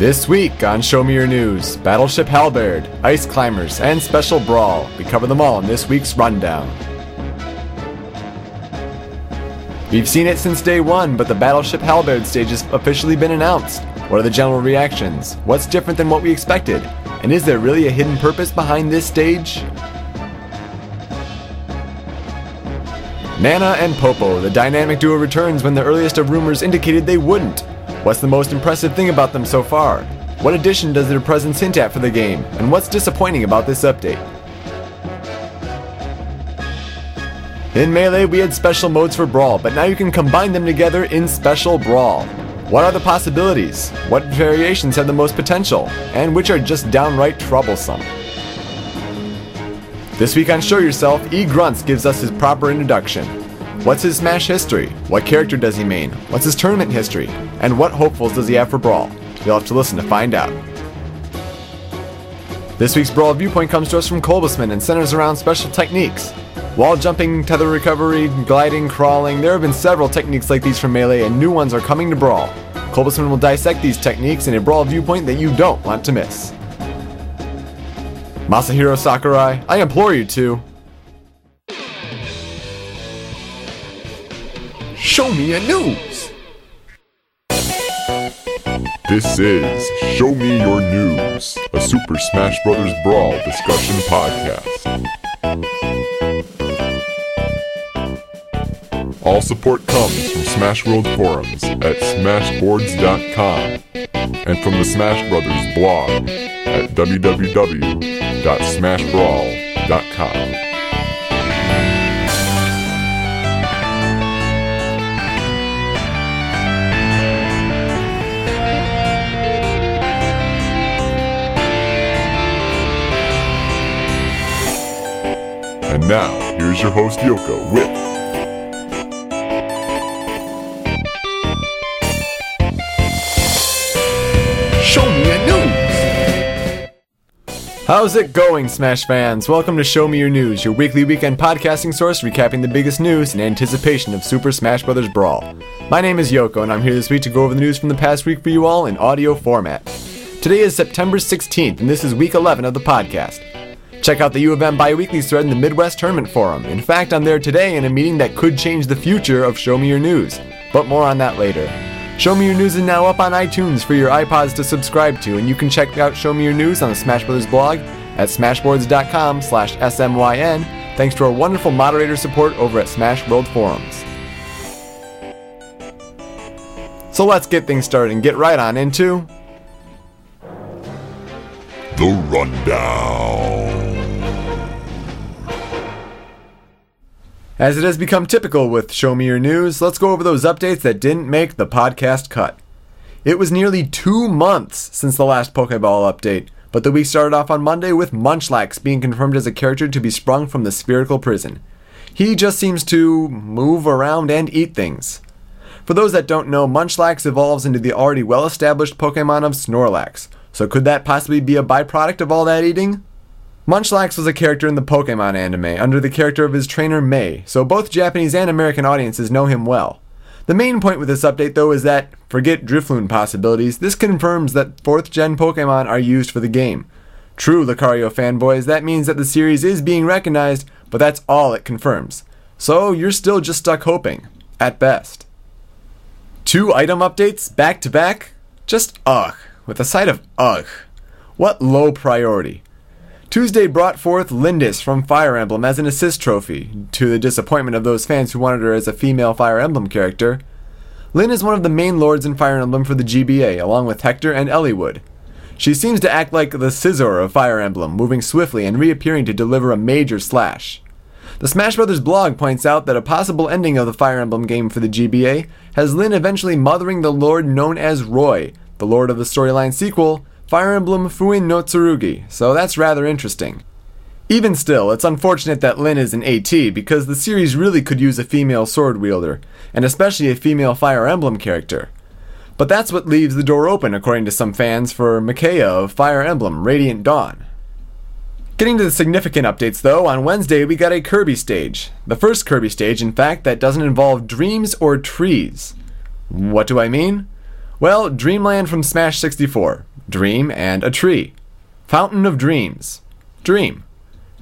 This week on Show Me Your News, Battleship Halberd, Ice Climbers, and Special Brawl. We cover them all in this week's rundown. We've seen it since day one, but the Battleship Halberd stage has officially been announced. What are the general reactions? What's different than what we expected? And is there really a hidden purpose behind this stage? Nana and Popo, the dynamic duo returns when the earliest of rumors indicated they wouldn't. What's the most impressive thing about them so far? What addition does their presence hint at for the game? And what's disappointing about this update? In Melee, we had special modes for Brawl, but now you can combine them together in Special Brawl. What are the possibilities? What variations have the most potential? And which are just downright troublesome? This week on Show Yourself, E. Grunts gives us his proper introduction. What's his Smash history? What character does he main? What's his tournament history? And what hopefuls does he have for Brawl? You'll have to listen to find out. This week's Brawl viewpoint comes to us from Colbusman and centers around special techniques. Wall jumping, tether recovery, gliding, crawling, there have been several techniques like these from Melee and new ones are coming to Brawl. Colbusman will dissect these techniques in a Brawl viewpoint that you don't want to miss. Masahiro Sakurai, I implore you to. Show me a news! This is Show Me Your News, a Super Smash Bros. Brawl discussion podcast. All support comes from Smash World forums at smashboards.com and from the Smash Brothers blog at www.smashbrawl.com. And now, here's your host Yoko with Show me your news! How's it going, Smash fans? Welcome to Show Me Your News, your weekly weekend podcasting source recapping the biggest news in anticipation of Super Smash Bros. Brawl. My name is Yoko, and I'm here this week to go over the news from the past week for you all in audio format. Today is September 16th, and this is week 11 of the podcast. Check out the U of M bi-weekly thread in the Midwest Tournament Forum. In fact, I'm there today in a meeting that could change the future of Show Me Your News, but more on that later. Show Me Your News is now up on iTunes for your iPods to subscribe to, and you can check out Show Me Your News on the Smash Brothers blog at smashboards.com slash smyn, thanks to our wonderful moderator support over at Smash World Forums. So let's get things started and get right on into The Rundown. As it has become typical with Show Me Your News, let's go over those updates that didn't make the podcast cut. It was nearly two months since the last Pokeball update, but the week started off on Monday with Munchlax being confirmed as a character to be sprung from the spherical prison. He just seems to move around and eat things. For those that don't know, Munchlax evolves into the already well established Pokemon of Snorlax, so could that possibly be a byproduct of all that eating? Munchlax was a character in the Pokemon anime under the character of his trainer May, so both Japanese and American audiences know him well. The main point with this update though is that, forget Drifloon possibilities, this confirms that 4th gen Pokemon are used for the game. True, Lucario fanboys, that means that the series is being recognized, but that's all it confirms. So you're still just stuck hoping, at best. Two item updates back to back? Just ugh, with a side of ugh. What low priority. Tuesday brought forth Lyndis from Fire Emblem as an assist trophy, to the disappointment of those fans who wanted her as a female Fire Emblem character. Lyn is one of the main lords in Fire Emblem for the GBA, along with Hector and Eliwood. She seems to act like the scissor of Fire Emblem, moving swiftly and reappearing to deliver a major slash. The Smash Brothers blog points out that a possible ending of the Fire Emblem game for the GBA has Lyn eventually mothering the lord known as Roy, the lord of the storyline sequel, Fire Emblem Fuin no Tsurugi, so that's rather interesting. Even still, it's unfortunate that Lyn is an AT because the series really could use a female sword wielder, and especially a female Fire Emblem character. But that's what leaves the door open, according to some fans, for Micaiah of Fire Emblem Radiant Dawn. Getting to the significant updates though, on Wednesday we got a Kirby stage. The first Kirby stage, in fact, that doesn't involve dreams or trees. What do I mean? Well, Dreamland from Smash 64. Dream, and a tree. Fountain of Dreams, dream.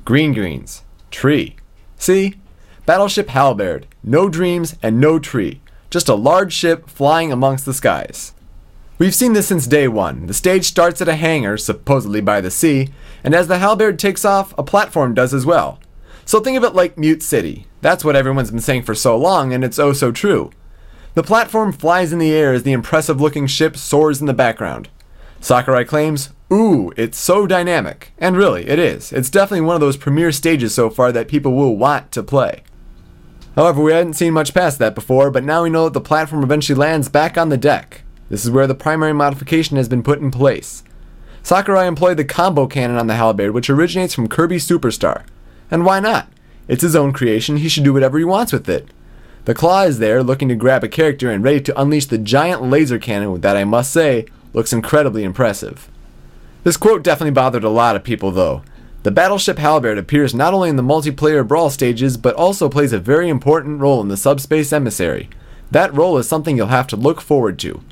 Green Greens, tree. See? Battleship Halberd, no dreams and no tree. Just a large ship flying amongst the skies. We've seen this since day one. The stage starts at a hangar, supposedly by the sea, and as the Halberd takes off, a platform does as well. So think of it like Mute City. That's what everyone's been saying for so long, and it's oh so true. The platform flies in the air as the impressive looking ship soars in the background. Sakurai claims, Ooh, it's so dynamic. And really, it is. It's definitely one of those premier stages so far that people will want to play. However, we hadn't seen much past that before, but now we know that the platform eventually lands back on the deck. This is where the primary modification has been put in place. Sakurai employed the combo cannon on the halberd, which originates from Kirby Superstar. And why not? It's his own creation, he should do whatever he wants with it. The claw is there, looking to grab a character and ready to unleash the giant laser cannon that I must say looks incredibly impressive. This quote definitely bothered a lot of people, though. The Battleship Halberd appears not only in the multiplayer brawl stages, but also plays a very important role in the Subspace Emissary. That role is something you'll have to look forward to.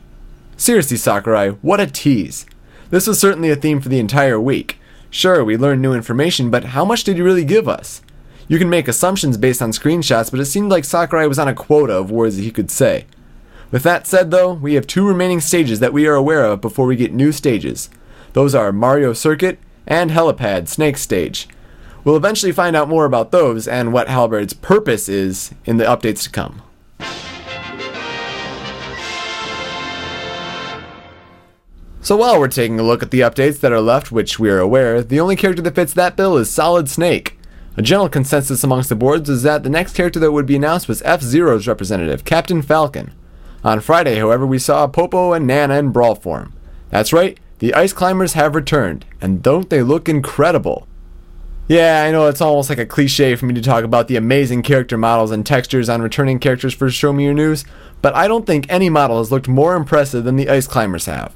Seriously, Sakurai, what a tease. This was certainly a theme for the entire week. Sure, we learned new information, but how much did you really give us? You can make assumptions based on screenshots, but it seemed like Sakurai was on a quota of words that he could say. With that said, though, we have two remaining stages that we are aware of before we get new stages. Those are Mario Circuit and Helipad Snake Stage. We'll eventually find out more about those and what Halberd's purpose is in the updates to come. So while we're taking a look at the updates that are left, which we are aware, the only character that fits that bill is Solid Snake. A general consensus amongst the boards is that the next character that would be announced was F-Zero's representative, Captain Falcon. On Friday, however, we saw Popo and Nana in brawl form. That's right, the ice climbers have returned, and don't they look incredible? Yeah, I know it's almost like a cliche for me to talk about the amazing character models and textures on returning characters for Show Me Your News, but I don't think any model has looked more impressive than the ice climbers have.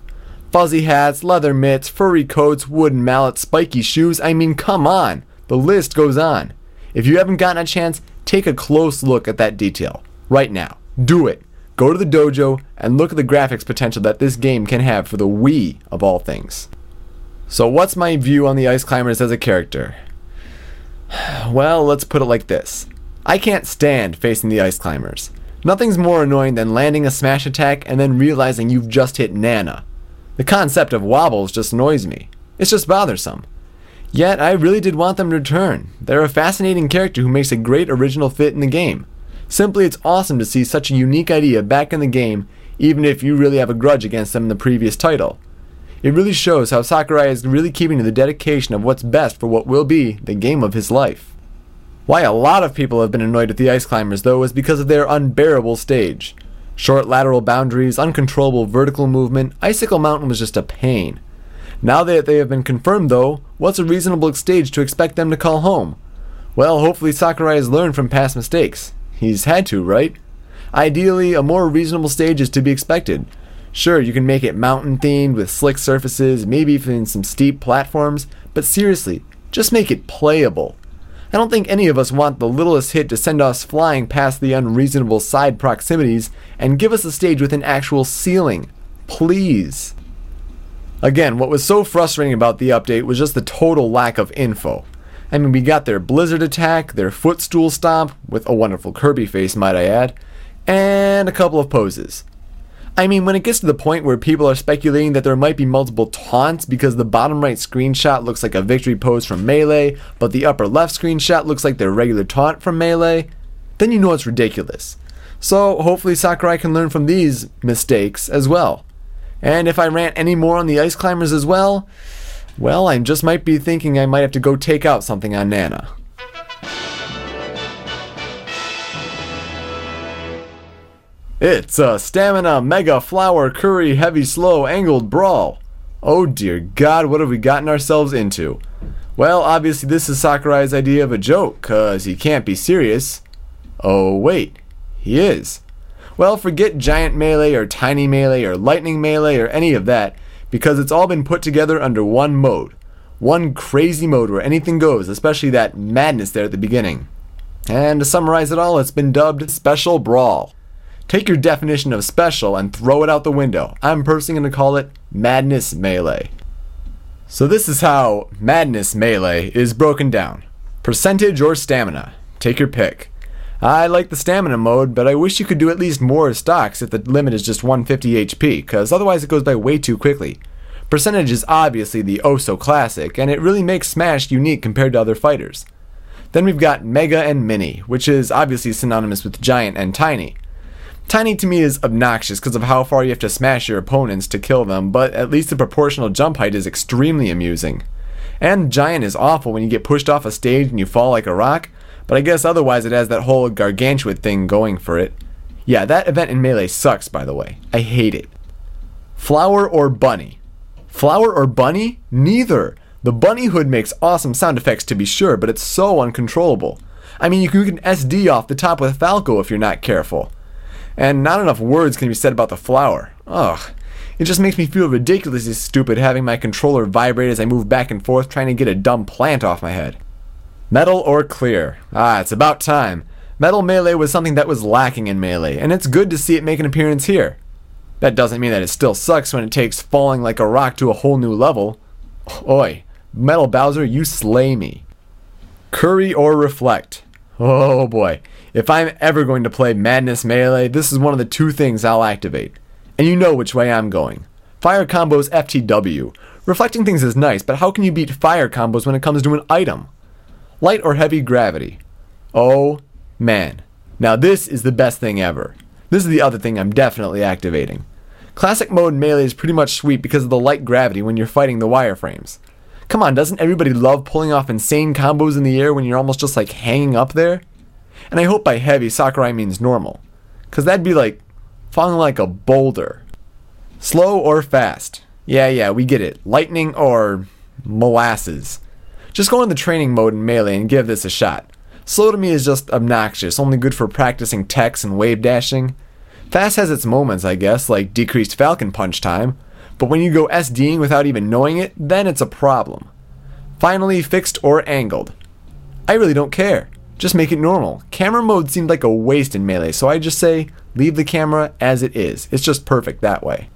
Fuzzy hats, leather mitts, furry coats, wooden mallets, spiky shoes, I mean, come on! The list goes on. If you haven't gotten a chance, take a close look at that detail. Right now. Do it go to the dojo and look at the graphics potential that this game can have for the Wii of all things. So, what's my view on the Ice Climbers as a character? Well, let's put it like this I can't stand facing the Ice Climbers. Nothing's more annoying than landing a smash attack and then realizing you've just hit Nana. The concept of wobbles just annoys me. It's just bothersome. Yet, I really did want them to return. They're a fascinating character who makes a great original fit in the game. Simply, it's awesome to see such a unique idea back in the game, even if you really have a grudge against them in the previous title. It really shows how Sakurai is really keeping to the dedication of what's best for what will be the game of his life. Why a lot of people have been annoyed with the Ice Climbers, though, is because of their unbearable stage. Short lateral boundaries, uncontrollable vertical movement, Icicle Mountain was just a pain. Now that they have been confirmed, though, what's a reasonable stage to expect them to call home? Well, hopefully Sakurai has learned from past mistakes. He's had to, right? Ideally, a more reasonable stage is to be expected. Sure, you can make it mountain themed with slick surfaces, maybe even some steep platforms, but seriously, just make it playable. I don't think any of us want the littlest hit to send us flying past the unreasonable side proximities and give us a stage with an actual ceiling. Please. Again, what was so frustrating about the update was just the total lack of info. I mean, we got their Blizzard attack, their footstool stomp, with a wonderful Kirby face, might I add, and a couple of poses. I mean, when it gets to the point where people are speculating that there might be multiple taunts because the bottom right screenshot looks like a victory pose from Melee, but the upper left screenshot looks like their regular taunt from Melee, then you know it's ridiculous. So hopefully Sakurai can learn from these mistakes as well. And if I rant any more on the ice climbers as well, well, I just might be thinking I might have to go take out something on Nana. It's a stamina mega flower curry heavy slow angled brawl. Oh dear god, what have we gotten ourselves into? Well, obviously this is Sakurai's idea of a joke, cause he can't be serious. Oh wait, he is. Well, forget giant melee or tiny melee or lightning melee or any of that because it's all been put together under one mode. One crazy mode where anything goes, especially that madness there at the beginning. And to summarize it all, it's been dubbed Special Brawl. Take your definition of special and throw it out the window. I'm personally going to call it Madness Melee. So, this is how Madness Melee is broken down percentage or stamina. Take your pick. I like the stamina mode, but I wish you could do at least more stocks if the limit is just 150 HP, because otherwise it goes by way too quickly. Percentage is obviously the oh so classic, and it really makes Smash unique compared to other fighters. Then we've got Mega and Mini, which is obviously synonymous with Giant and Tiny. Tiny to me is obnoxious because of how far you have to smash your opponents to kill them, but at least the proportional jump height is extremely amusing. And Giant is awful when you get pushed off a stage and you fall like a rock, but I guess otherwise it has that whole gargantuan thing going for it. Yeah, that event in Melee sucks, by the way. I hate it. Flower or Bunny? Flower or Bunny? Neither. The bunny hood makes awesome sound effects to be sure, but it's so uncontrollable. I mean, you can, SD off the top with Falco if you're not careful. And not enough words can be said about the flower. Ugh. It just makes me feel ridiculously stupid having my controller vibrate as I move back and forth trying to get a dumb plant off my head. Metal or clear? Ah, it's about time. Metal Melee was something that was lacking in Melee, and it's good to see it make an appearance here. That doesn't mean that it still sucks when it takes falling like a rock to a whole new level. Oi, Metal Bowser, you slay me. Curry or Reflect? Oh boy, if I'm ever going to play Madness Melee, this is one of the two things I'll activate. And you know which way I'm going. Fire combos FTW. Reflecting things is nice, but how can you beat fire combos when it comes to an item? Light or heavy gravity? Oh man. Now this is the best thing ever. This is the other thing I'm definitely activating. Classic mode melee is pretty much sweet because of the light gravity when you're fighting the wireframes. Come on, doesn't everybody love pulling off insane combos in the air when you're almost just like hanging up there? And I hope by heavy Sakurai means normal. Cause that'd be like falling like a boulder. Slow or fast? Yeah, yeah, we get it. Lightning or molasses. Just go in the training mode in Melee and give this a shot. Slow to me is just obnoxious, only good for practicing techs and wave dashing. Fast has its moments, I guess, like decreased Falcon Punch time, but when you go SDing without even knowing it, then it's a problem. Finally, fixed or angled. I really don't care. Just make it normal. Camera mode seemed like a waste in Melee, so I just say leave the camera as it is. It's just perfect that way.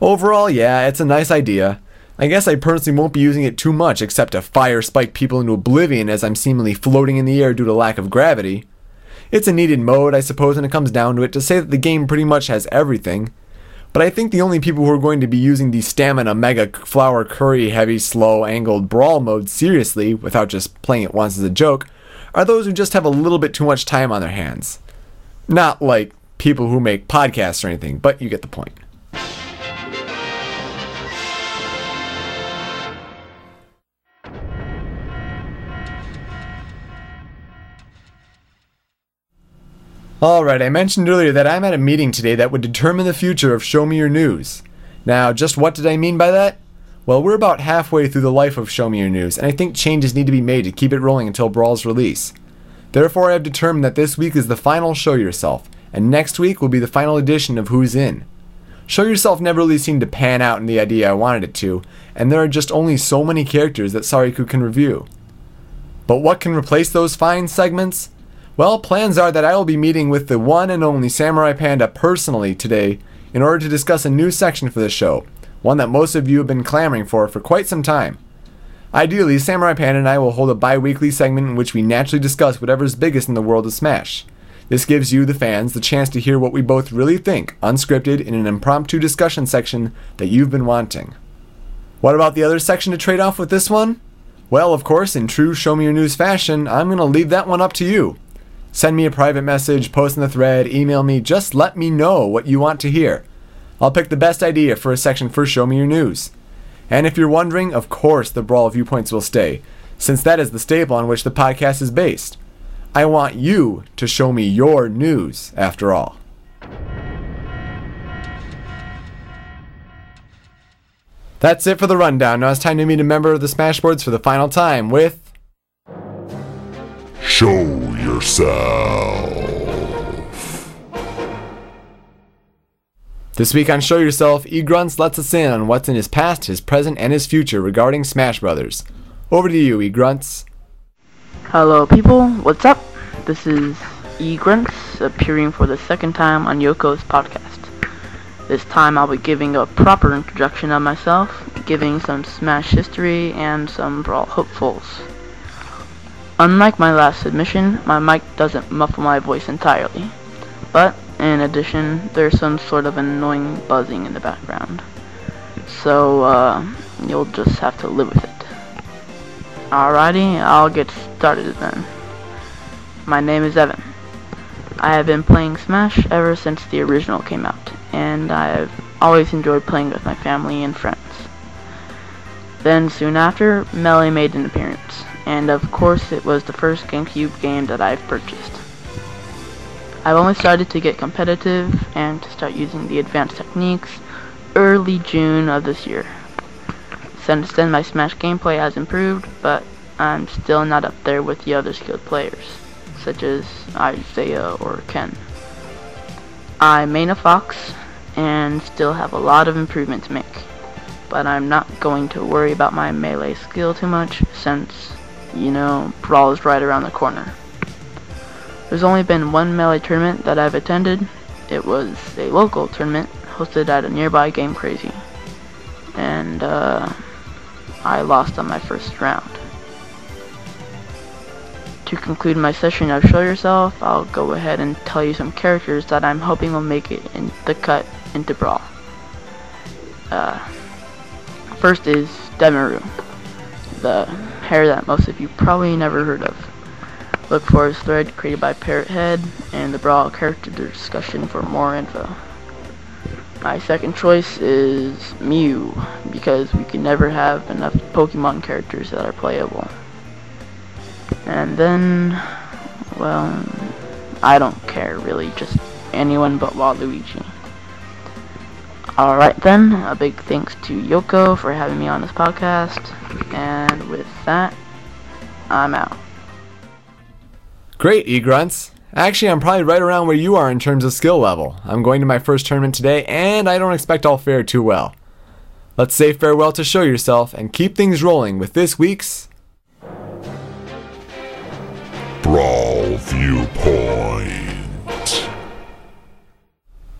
Overall, yeah, it's a nice idea. I guess I personally won't be using it too much except to fire spike people into oblivion as I'm seemingly floating in the air due to lack of gravity. It's a needed mode, I suppose, when it comes down to it, to say that the game pretty much has everything. But I think the only people who are going to be using the stamina mega flower curry heavy slow angled brawl mode seriously, without just playing it once as a joke, are those who just have a little bit too much time on their hands. Not like people who make podcasts or anything, but you get the point. Alright, I mentioned earlier that I'm at a meeting today that would determine the future of Show Me Your News. Now, just what did I mean by that? Well, we're about halfway through the life of Show Me Your News, and I think changes need to be made to keep it rolling until Brawl's release. Therefore, I have determined that this week is the final Show Yourself, and next week will be the final edition of Who's In. Show Yourself never really seemed to pan out in the idea I wanted it to, and there are just only so many characters that Sariku can review. But what can replace those fine segments? Well, plans are that I will be meeting with the one and only Samurai Panda personally today in order to discuss a new section for the show, one that most of you have been clamoring for for quite some time. Ideally, Samurai Panda and I will hold a bi weekly segment in which we naturally discuss whatever's biggest in the world of Smash. This gives you, the fans, the chance to hear what we both really think, unscripted, in an impromptu discussion section that you've been wanting. What about the other section to trade off with this one? Well, of course, in true Show Me Your News fashion, I'm going to leave that one up to you. Send me a private message, post in the thread, email me, just let me know what you want to hear. I'll pick the best idea for a section for Show Me Your News. And if you're wondering, of course the Brawl Viewpoints will stay, since that is the staple on which the podcast is based. I want you to show me your news, after all. That's it for the rundown. Now it's time to meet a member of the Smashboards for the final time with Show yourself. This week on Show Yourself, E Grunts lets us in on what's in his past, his present, and his future regarding Smash Brothers. Over to you, E Grunts. Hello, people. What's up? This is E Grunts, appearing for the second time on Yoko's podcast. This time I'll be giving a proper introduction of myself, giving some Smash history and some Brawl hopefuls. Unlike my last submission, my mic doesn't muffle my voice entirely, but in addition, there's some sort of annoying buzzing in the background. So, uh, you'll just have to live with it. Alrighty, I'll get started then. My name is Evan. I have been playing Smash ever since the original came out, and I've always enjoyed playing with my family and friends. Then soon after, Melee made an appearance, and of course it was the first GameCube game that I've purchased. I've only started to get competitive and to start using the advanced techniques early June of this year. Since then my Smash gameplay has improved, but I'm still not up there with the other skilled players, such as Isaiah or Ken. I main a Fox, and still have a lot of improvement to make, but I'm not going to worry about my melee skill too much, since, you know, Brawl is right around the corner. There's only been one Melee tournament that I've attended. It was a local tournament hosted at a nearby Game Crazy. And, uh, I lost on my first round. To conclude my session of Show Yourself, I'll go ahead and tell you some characters that I'm hoping will make it in the cut into Brawl. Uh, first is Demaru, the hair that most of you probably never heard of. Look for his thread created by Parrot Head and the Brawl character discussion for more info. My second choice is Mew, because we can never have enough Pokemon characters that are playable. And then, well, I don't care really, just anyone but Waluigi. Alright then, a big thanks to Yoko for having me on this podcast, and with that, I'm out. Great, E-Grunts. Actually, I'm probably right around where you are in terms of skill level. I'm going to my first tournament today, and I don't expect I'll fare too well. Let's say farewell to show yourself and keep things rolling with this week's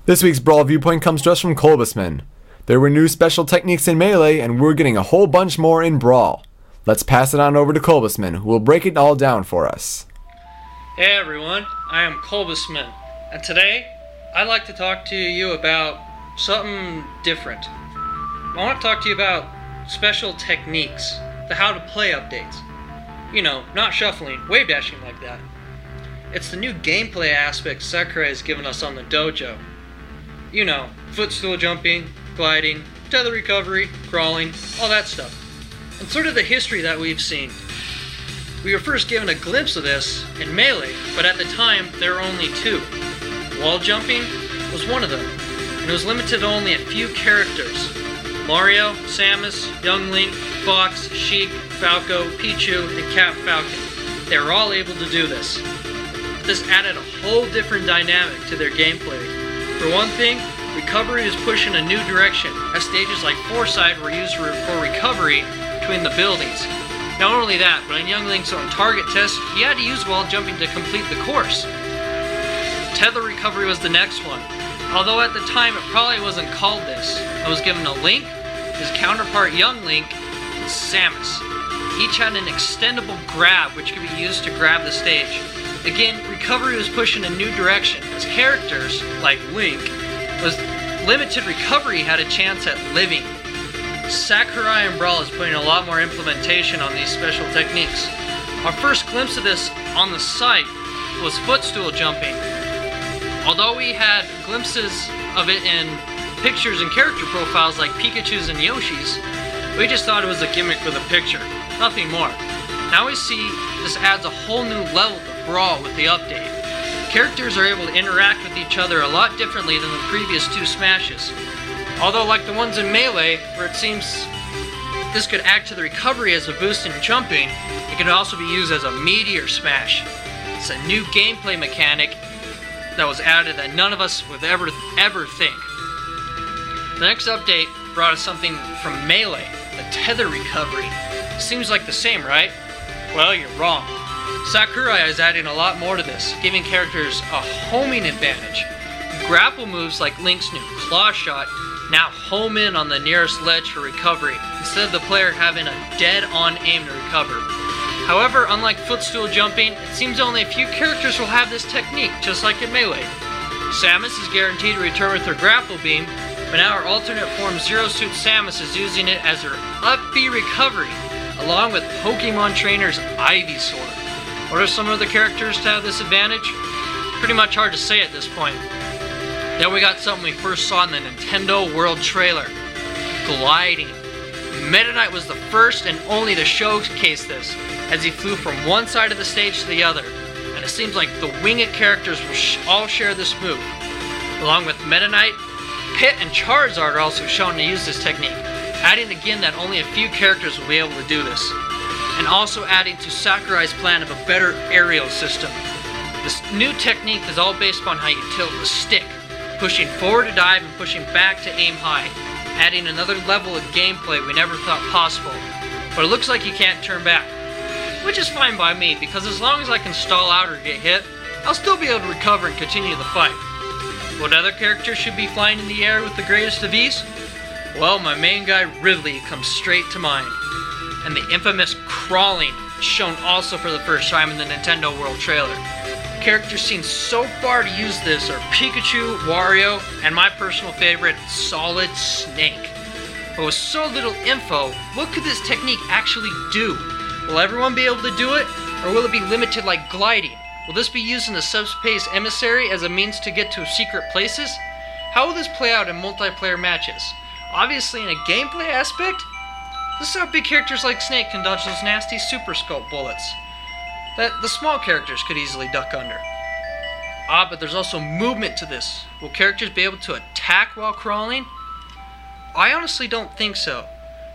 This week's Brawl Viewpoint comes to us from Kolbusman. There were new special techniques in Melee, and we're getting a whole bunch more in Brawl. Let's pass it on over to Kolbusman, who will break it all down for us. Hey everyone, I am Kolbusman, and today I'd like to talk to you about something different. I want to talk to you about special techniques, the how to play updates. You know, not shuffling, wave dashing like that. It's the new gameplay aspect Sakurai has given us on the dojo. You know, footstool jumping, gliding, tether recovery, crawling, all that stuff. And sort of the history that we've seen. We were first given a glimpse of this in Melee, but at the time there were only two. Wall jumping was one of them, and it was limited to only a few characters. Mario, Samus, Young Link, Fox, Sheik, Falco, Pichu, and Cap Falcon. They were all able to do this. This added a whole different dynamic to their gameplay. For one thing, recovery was pushed in a new direction, as stages like Fourside were used for for recovery between the buildings. Not only that, but in Young Link's own target test, he had to use wall jumping to complete the course. Tether recovery was the next one. Although at the time it probably wasn't called this. I was given a Link, his counterpart Young Link, and Samus. Each had an extendable grab which could be used to grab the stage. Again, recovery was pushed in a new direction, as characters, like Link, was limited recovery had a chance at living. Sakurai and Brawl is putting a lot more implementation on these special techniques. Our first glimpse of this on the site was footstool jumping. Although we had glimpses of it in pictures and character profiles like Pikachu's and Yoshi's, we just thought it was a gimmick for the picture, nothing more. Now we see this adds a whole new level to Brawl with the update. Characters are able to interact with each other a lot differently than the previous two Smashes. Although, like the ones in Melee, where it seems this could act to the recovery as a boost in jumping, it could also be used as a meteor smash. It's a new gameplay mechanic that was added that none of us would ever ever think. The next update brought us something from Melee, the tether recovery. Seems like the same, right? Well, you're wrong. Sakurai is adding a lot more to this, giving characters a homing advantage. Grapple moves like Link's new Claw Shot now home in on the nearest ledge for recovery, instead of the player having a dead on aim to recover. However, unlike footstool jumping, it seems only a few characters will have this technique, just like in Melee. Samus is guaranteed to return with her grapple beam, but now her alternate form Zero Suit Samus is using it as her up B recovery, along with Pokemon Trainer's Ivysaur. What are some of the characters to have this advantage? Pretty much hard to say at this point. Then we got something we first saw in the Nintendo World trailer gliding. Meta Knight was the first and only to showcase this, as he flew from one side of the stage to the other, and it seems like the winged characters will sh- all share this move. Along with Meta Knight, Pit and Charizard are also shown to use this technique, adding again that only a few characters will be able to do this, and also adding to Sakurai's plan of a better aerial system. This new technique is all based upon how you tilt the stick, pushing forward to dive and pushing back to aim high, adding another level of gameplay we never thought possible. But it looks like you can't turn back, which is fine by me because as long as I can stall out or get hit, I'll still be able to recover and continue the fight. What other character should be flying in the air with the greatest of ease? Well, my main guy Ridley comes straight to mind. And the infamous crawling, shown also for the first time in the Nintendo World trailer. Characters seen so far to use this are Pikachu, Wario, and my personal favorite, Solid Snake. But with so little info, what could this technique actually do? Will everyone be able to do it, or will it be limited like gliding? Will this be used in the subspace emissary as a means to get to secret places? How will this play out in multiplayer matches? Obviously, in a gameplay aspect, this is how big characters like Snake can dodge those nasty Super Scope bullets that the small characters could easily duck under. Ah, but there's also movement to this. Will characters be able to attack while crawling? I honestly don't think so.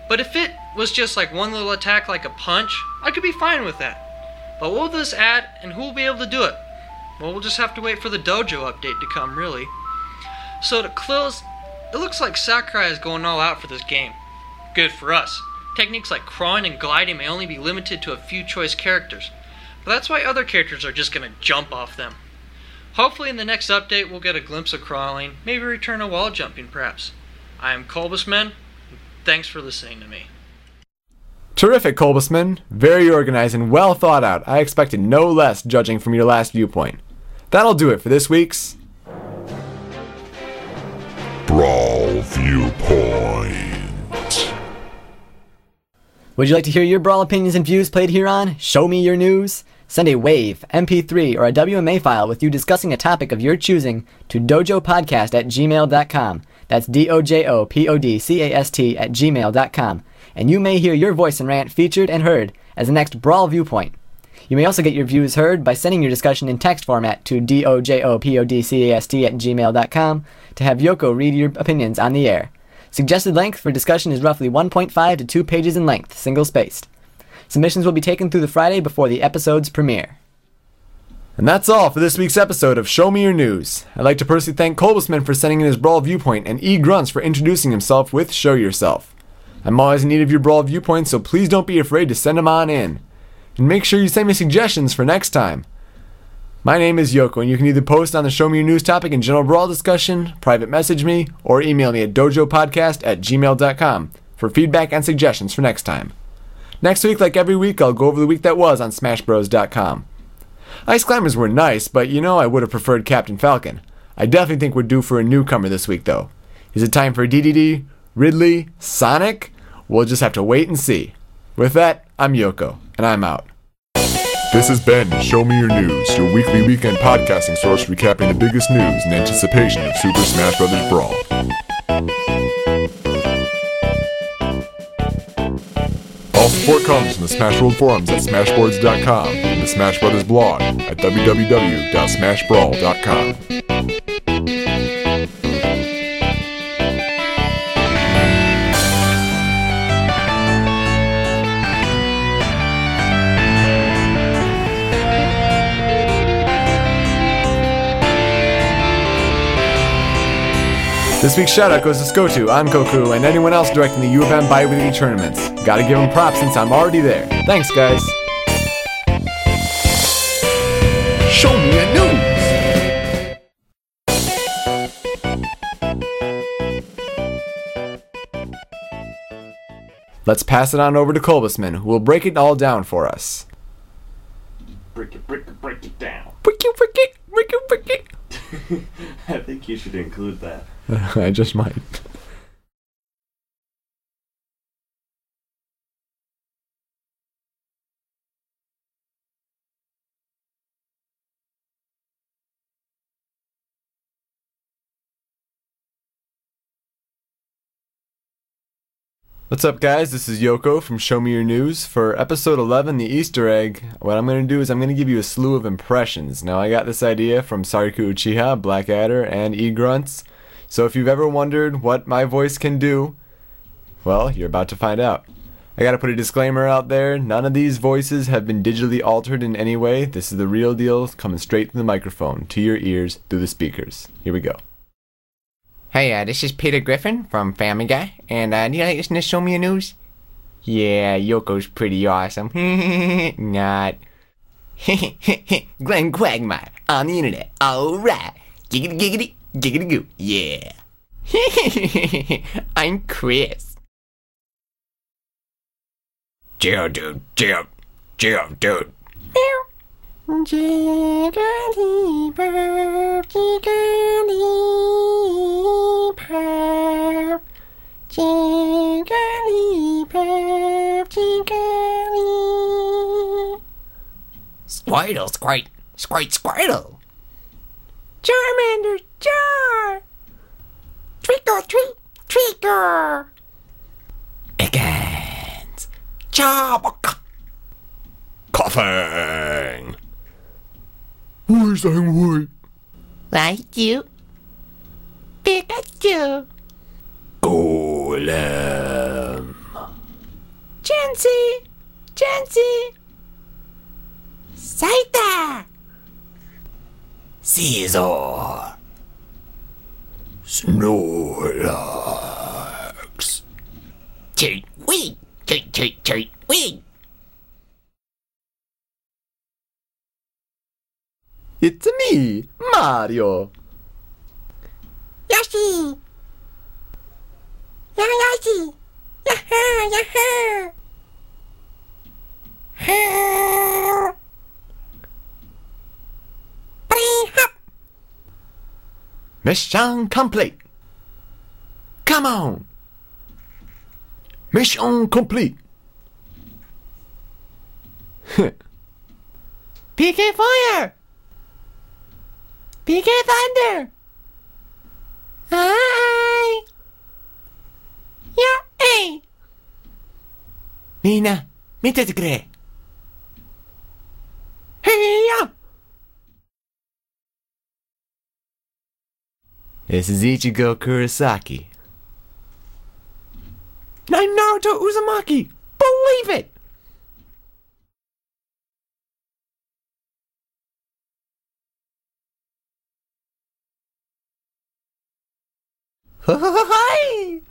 But if it was just like one little attack like a punch, I could be fine with that. But what will this add and who will be able to do it? Well, we'll just have to wait for the dojo update to come, really. So to close, it looks like Sakurai is going all out for this game. Good for us. Techniques like crawling and gliding may only be limited to a few choice characters, but that's why other characters are just going to jump off them. Hopefully, in the next update, we'll get a glimpse of crawling, maybe return to wall jumping, perhaps. I am Colbusman. Thanks for listening to me. Terrific, Colbusman. Very organized and well thought out. I expected no less, judging from your last viewpoint. That'll do it for this week's Viewpoint. Would you like to hear your Brawl opinions and views played here on Show Me Your News? Send a WAVE, MP3, or a WMA file with you discussing a topic of your choosing to dojopodcast at gmail.com. That's D O J O P O D C A S T at gmail.com. And you may hear your voice and rant featured and heard as the next Brawl Viewpoint. You may also get your views heard by sending your discussion in text format to dojopodcast at gmail.com to have Yoko read your opinions on the air. Suggested length for discussion is roughly 1.5 to 2 pages in length, single spaced. Submissions will be taken through the Friday before the episode's premiere. And that's all for this week's episode of Show Me Your News. I'd like to personally thank Colbusman for sending in his Brawl Viewpoint and E. Grunts for introducing himself with Show Yourself. I'm always in need of your Brawl Viewpoints, so please don't be afraid to send them on in. And make sure you send me suggestions for next time. My name is Yoko, and you can either post on the Show Me Your News topic in general Brawl discussion, private message me, or email me at dojopodcast at gmail.com for feedback and suggestions for next time. Next week, like every week, I'll go over the week that was on SmashBros.com. Ice Climbers were nice, but you know I would have preferred Captain Falcon. I definitely think we're due for a newcomer this week, though. Is it time for DDD, Ridley, Sonic? We'll just have to wait and see. With that, I'm Yoko, and I'm out. This has been Show Me Your News, your weekly weekend podcasting source recapping the biggest news in anticipation of Super Smash Bros. Brawl. All support comes from the Smash World forums at smashboards.com and the Smash Brothers blog at www.smashbrawl.com. This week's shoutout goes to Skotu, I'm Koku, and anyone else directing the U of M bi-weekly tournaments. Gotta give them props since I'm already there. Thanks, guys. Show me a new. Let's pass it on over to Kolbusman, who will break it all down for us. Break it, break it, break it down. Break it, break it, break it, break it. I think you should include that. I just might. What's up, guys? This is Yoko from Show Me Your News. For episode 11, the Easter egg, what I'm going to do is I'm going to give you a slew of impressions. Now, I got this idea from Sariku Uchiha, Blackadder, and E Grunts. So if you've ever wondered what my voice can do, well, you're about to find out. I gotta put a disclaimer out there none of these voices have been digitally altered in any way. This is the real deal, coming straight from the microphone to your ears through the speakers. Here we go. Hey, uh, this is Peter Griffin from Family Guy, and uh, do you like listening to Show Me Your News? Yeah, Yoko's pretty awesome. Not. Glenn Quagmire on the internet. Alright. Giggity giggity, giggity goo. Yeah. I'm Chris. Jill, dude. Jill. Jill, dude. Jigglypuff, jigglypuff, jigglypuff, jiggly. Squirtle, squirt, squirt, squirtle. Charmander, jar. Trickle, treat, trickle. Chickens. Chop. Coughing. Who is that white? Like you. Pikachu. Golem. Chansey. Chansey. Saita. Caesar. Snorlax. Treat, wee. Treat, treat, treat, wee. It's me, Mario. Yoshi. Yeah, Yoshi. Yahoo, yahoo. Hoo. Bring hop. Mission complete. Come on. Mission complete. PK Fire! PK Thunder! Hi! Yeah, hey! Mina, mitä tekee? Hey! This is Ichigo Kurosaki. I'm Naruto Uzumaki! Believe it! はい。